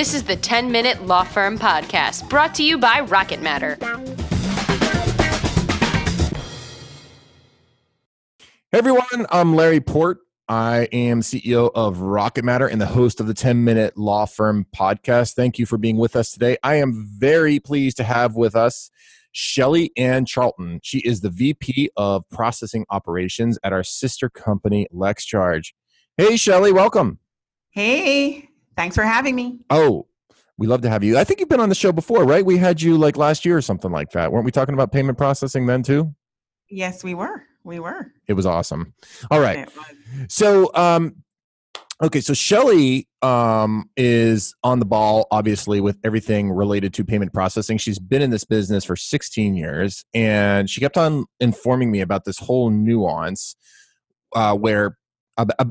This is the 10 Minute Law Firm Podcast, brought to you by Rocket Matter. Hey everyone, I'm Larry Port. I am CEO of Rocket Matter and the host of the 10 Minute Law Firm Podcast. Thank you for being with us today. I am very pleased to have with us Shelley-Ann Charlton. She is the VP of Processing Operations at our sister company, LexCharge. Hey, Shelley, welcome. Hey, thanks for having me. Oh, we love to have you. I think you've been on the show before, right? We had you like last year or something like that. Weren't we talking about payment processing then too? Yes, we were. We were. It was awesome. All right. So, um, okay, so Shelley um, is on the ball, obviously, with everything related to payment processing. She's been in this business for 16 years, and she kept on informing me about this whole nuance uh, where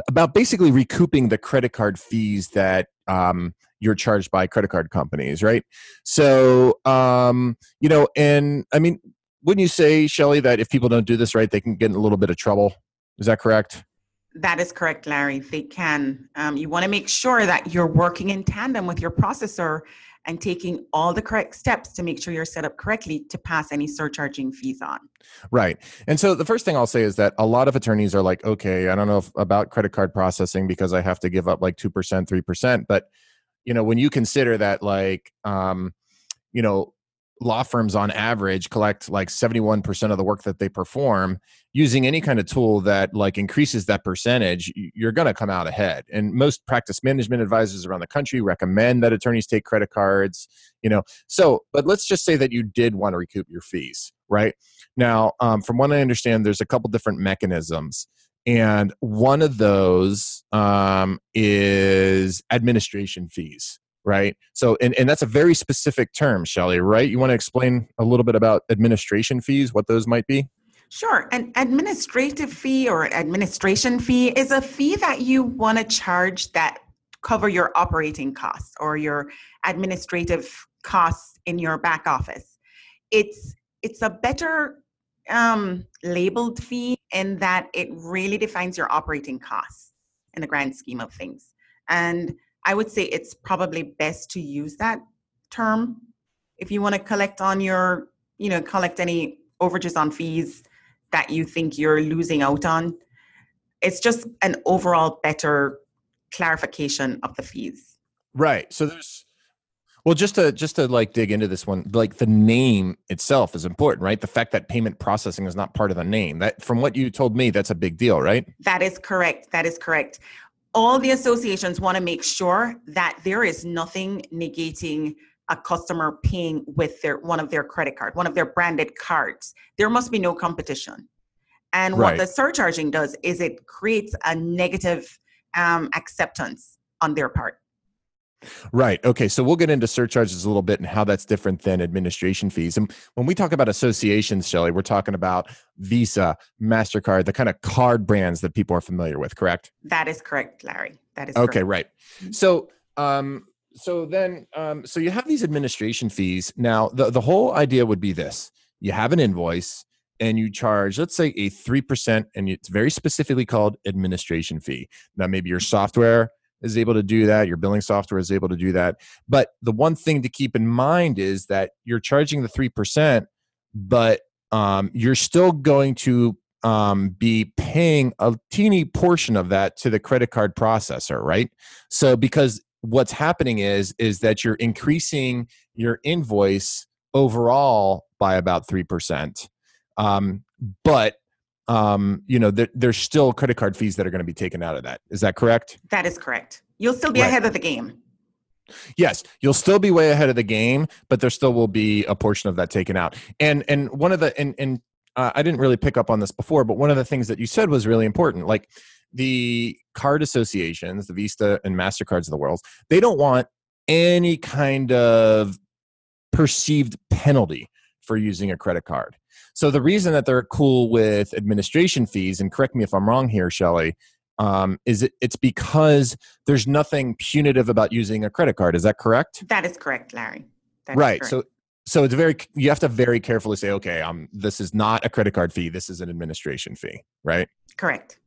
about basically recouping the credit card fees that um, you're charged by credit card companies, right? So, um, you know, and I mean, wouldn't you say, Shelley, that if people don't do this right, they can get in a little bit of trouble? Is that correct? That is correct, Larry. They can. Um, you want to make sure that you're working in tandem with your processor and taking all the correct steps to make sure you're set up correctly to pass any surcharging fees on. Right. And so the first thing I'll say is that a lot of attorneys are like, okay, I don't know if, about credit card processing because I have to give up like 2%, 3%. But, you know, when you consider that, like, um, you know, law firms on average collect like 71% of the work that they perform using any kind of tool that like increases that percentage you're going to come out ahead. And most practice management advisors around the country recommend that attorneys take credit cards you know. So but let's just say that you did want to recoup your fees right? Now um, from what i understand there's a couple different mechanisms and one of those um, is administration fees right? So, and, and that's a very specific term, Shelley, right? You want to explain a little bit about administration fees, what those might be? Sure. An administrative fee or administration fee is a fee that you want to charge that cover your operating costs or your administrative costs in your back office. It's it's a better um, labeled fee in that it really defines your operating costs in the grand scheme of things. And I would say it's probably best to use that term if you want to collect on your, you know, collect any overages on fees that you think you're losing out on. It's just an overall better clarification of the fees. Right. So there's well just to just to like dig into this one like the name itself is important right the fact that payment processing is not part of the name that from what you told me that's a big deal right that is correct that is correct all the associations want to make sure that there is nothing negating a customer paying with their one of their credit card, one of their branded cards. There must be no competition. And right. what the surcharging does is it creates a negative um, acceptance on their part. Right. Okay. So we'll get into surcharges a little bit and how that's different than administration fees. And when we talk about associations, Shelley, we're talking about Visa, MasterCard, the kind of card brands that people are familiar with, correct? That is correct, Larry. That is correct. okay, correct. right. Mm-hmm. So um so then um so you have these administration fees. Now the, the whole idea would be this. You have an invoice and you charge, let's say a 3%, and it's very specifically called administration fee. Now, maybe your software is able to do that. Your billing software is able to do that. But the one thing to keep in mind is that you're charging the 3%, but um, you're still going to um, be paying a teeny portion of that to the credit card processor, right? So because what's happening is is that you're increasing your invoice overall by about 3%. Um, but um, you know, there, there's still credit card fees that are going to be taken out of that. Is that correct? That is correct. You'll still be right. ahead of the game. Yes, you'll still be way ahead of the game, but there still will be a portion of that taken out. And and one of the and and uh, I didn't really pick up on this before, but one of the things that you said was really important. Like the card associations, the Visa and Mastercards of the world, they don't want any kind of perceived penalty for using a credit card. So the reason that they're cool with administration fees, and correct me if I'm wrong here, Shelley, um, is it, it's because there's nothing punitive about using a credit card. Is that correct? That is correct, Larry. That right. So so it's very you have to very carefully say, okay, um, this is not a credit card fee. This is an administration fee, right? Correct.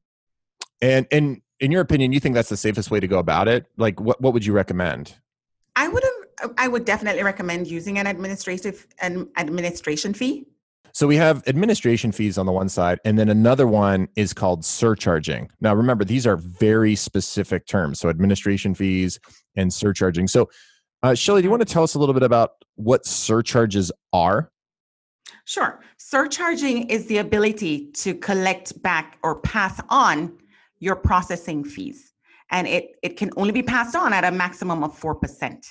And and in your opinion, you think that's the safest way to go about it? Like, what what would you recommend? I would have, I would definitely recommend using an administrative an administration fee. So we have administration fees on the one side, and then another one is called surcharging. Now, remember, these are very specific terms. So administration fees and surcharging. So, uh, Shelley, do you want to tell us a little bit about what surcharges are? Sure. Surcharging is the ability to collect back or pass on your processing fees. And it, it can only be passed on at a maximum of 4%.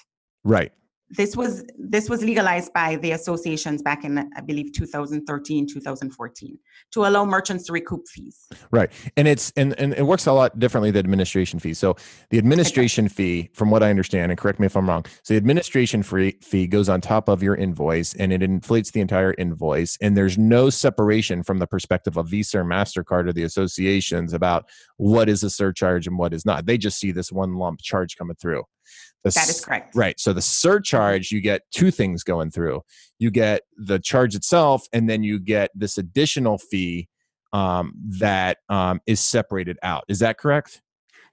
Right this was this was legalized by the associations back in i believe 2013 2014 to allow merchants to recoup fees. Right. And it's and, and it works a lot differently the administration fee so the administration fee from what i understand and correct me if i'm wrong so the administration fee fee goes on top of your invoice and it inflates the entire invoice and there's no separation from the perspective of visa or mastercard or the associations about what is a surcharge and what is not. They just see this one lump charge coming through the, that is correct. Right. So the surcharge, you get two things going through. You get the charge itself, and then you get this additional fee um, that um, is separated out. Is that correct?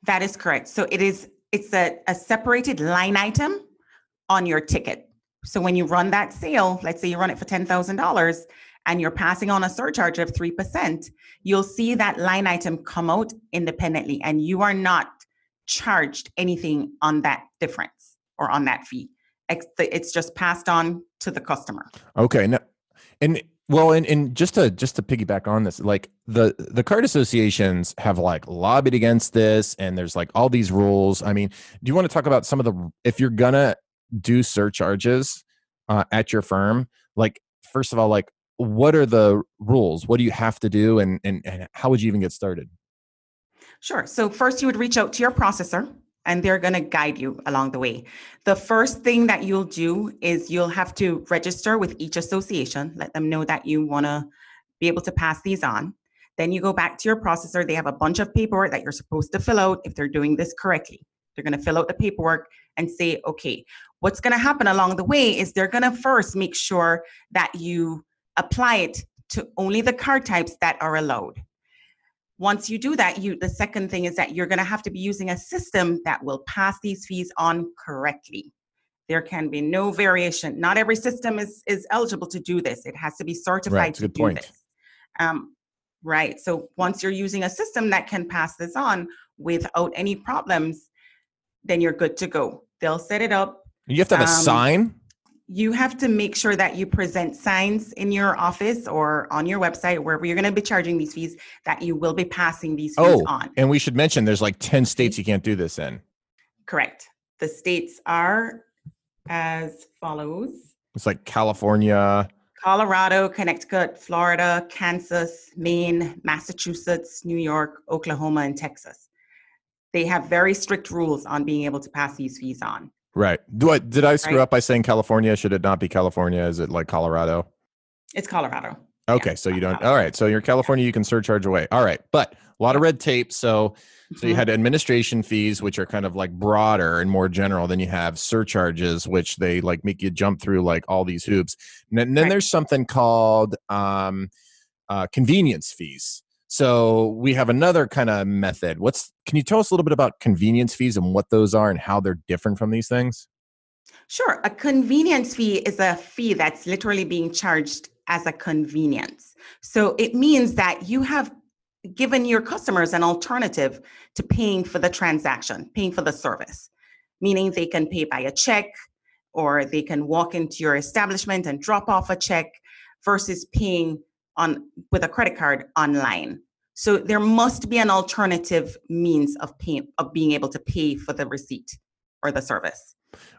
That is correct. So it is. It's a, a separated line item on your ticket. So when you run that sale, let's say you run it for ten thousand dollars, and you're passing on a surcharge of three percent, you'll see that line item come out independently, and you are not charged anything on that difference or on that fee. It's just passed on to the customer. Okay. Now, and well, and, and just to just to piggyback on this, like the the card associations have like lobbied against this, and there's like all these rules. I mean, do you want to talk about some of the if you're gonna do surcharges uh, at your firm? Like, first of all, like what are the rules? What do you have to do, and and, and how would you even get started? Sure. So first you would reach out to your processor and they're going to guide you along the way. The first thing that you'll do is you'll have to register with each association, let them know that you want to be able to pass these on. Then you go back to your processor. They have a bunch of paperwork that you're supposed to fill out if they're doing this correctly. They're going to fill out the paperwork and say, okay, what's going to happen along the way is they're going to first make sure that you apply it to only the card types that are allowed once you do that you the second thing is that you're going to have to be using a system that will pass these fees on correctly. There can be no variation. Not every system is is eligible to do this. It has to be certified right, to do point. this. Um, right so once you're using a system that can pass this on without any problems then you're good to go. They'll set it up you have to have um, a sign you have to make sure that you present signs in your office or on your website wherever you're going to be charging these fees that you will be passing these fees oh, on. And we should mention there's like 10 states you can't do this in. Correct. The states are as follows. It's like California, Colorado, Connecticut, Florida, Kansas, Maine, Massachusetts, New York, Oklahoma, and Texas. They have very strict rules on being able to pass these fees on. Right. Do I did I screw right. up by saying California? Should it not be California? Is it like Colorado? It's Colorado. Okay, yeah, so you don't. All right, so you're California, you can surcharge away. All right, but a lot of red tape. So, so you mm-hmm. had administration fees, which are kind of like broader and more general. Then you have surcharges, which they like make you jump through like all these hoops. And then, right. there's something called um, uh, convenience fees. So we have another kind of method. What's can you tell us a little bit about convenience fees and what those are and how they're different from these things? Sure. A convenience fee is a fee that's literally being charged as a convenience. So it means that you have given your customers an alternative to paying for the transaction, paying for the service, meaning they can pay by a check or they can walk into your establishment and drop off a check versus paying on with a credit card online. So there must be an alternative means of paying of being able to pay for the receipt or the service.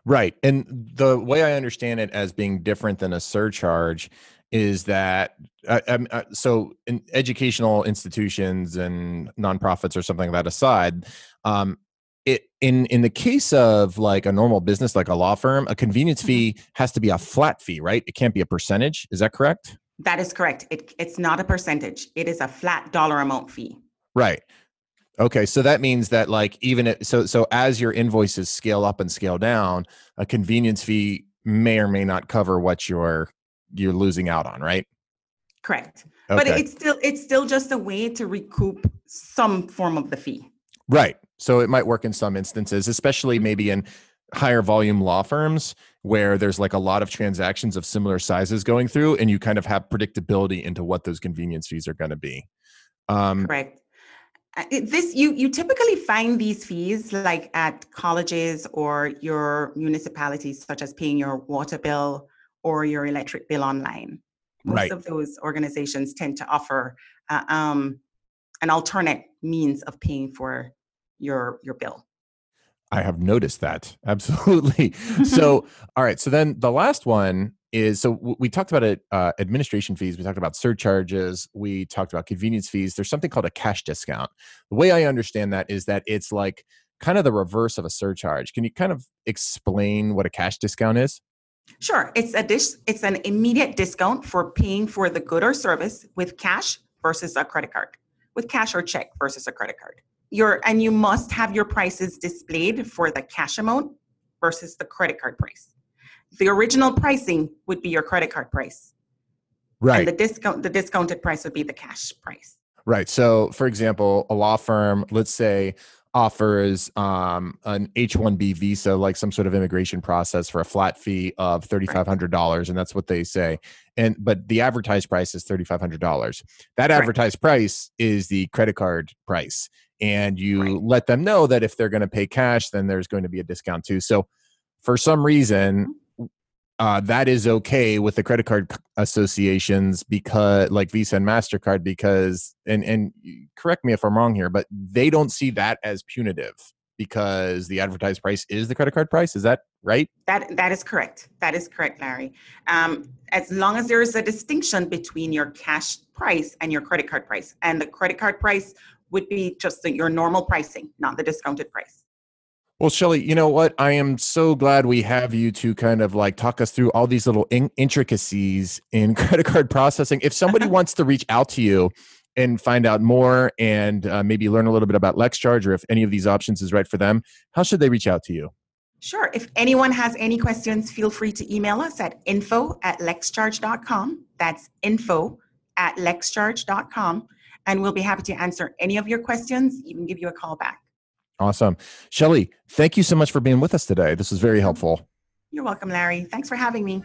Right. And the way I understand it as being different than a surcharge is that uh, um, uh, so in educational institutions and nonprofits or something like that aside um, it in in the case of like a normal business like a law firm a convenience mm-hmm. fee has to be a flat fee right it can't be a percentage is that correct that is correct. It, it's not a percentage. It is a flat dollar amount fee. Right. Okay, so that means that like even it, so so as your invoices scale up and scale down, a convenience fee may or may not cover what you're you're losing out on, right? Correct. Okay. But it's still it's still just a way to recoup some form of the fee. Right. So it might work in some instances, especially maybe in higher volume law firms where there's like a lot of transactions of similar sizes going through and you kind of have predictability into what those convenience fees are going to be. Um, correct. Uh, this you you typically find these fees like at colleges or your municipalities such as paying your water bill or your electric bill online. Most right. of those organizations tend to offer uh, um, an alternate means of paying for your your bill I have noticed that absolutely. so, all right. So then the last one is so we talked about it, uh, administration fees. We talked about surcharges. We talked about convenience fees. There's something called a cash discount. The way I understand that is that it's like kind of the reverse of a surcharge. Can you kind of explain what a cash discount is? Sure. It's a dish. It's an immediate discount for paying for the good or service with cash versus a credit card, with cash or check versus a credit card your and you must have your prices displayed for the cash amount versus the credit card price. The original pricing would be your credit card price. Right. And the discount the discounted price would be the cash price. Right. So for example, a law firm, let's say offers um, an H-1B visa, like some sort of immigration process, for a flat fee of thirty-five hundred dollars, and that's what they say. And but the advertised price is thirty-five hundred dollars. That advertised right. price is the credit card price, and you right. let them know that if they're going to pay cash, then there's going to be a discount too. So for some reason, uh, that is okay with the credit card associations because like visa and mastercard because and and correct me if i'm wrong here but they don't see that as punitive because the advertised price is the credit card price. Is that right? That that is correct. That is correct larry. Um, as long as there is a distinction between your cash price and your credit card price and the credit card price would be just the, your normal pricing, not the discounted price. Well, Shelley, you know what? I am so glad we have you to kind of like talk us through all these little in- intricacies in credit card processing. If somebody wants to reach out to you and find out more and uh, maybe learn a little bit about LexCharge or if any of these options is right for them, how should they reach out to you? Sure. If anyone has any questions, feel free to email us at info at lexcharge.com. That's info at lexcharge.com and we'll be happy to answer any of your questions, even give you a call back. Awesome. Shelley, thank you so much for being with us today. This was very helpful. You're welcome, Larry. Thanks for having me.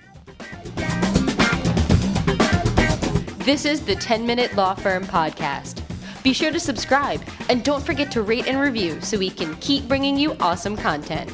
This is the 10 Minute Law Firm Podcast. Be sure to subscribe and don't forget to rate and review so we can keep bringing you awesome content.